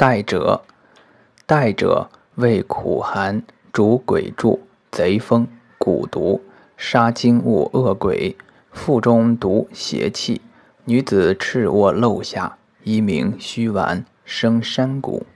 代者，代者为苦寒、主鬼柱、贼风、蛊毒、杀精物、恶鬼，腹中毒邪气。女子赤卧漏下，一名虚丸，生山谷。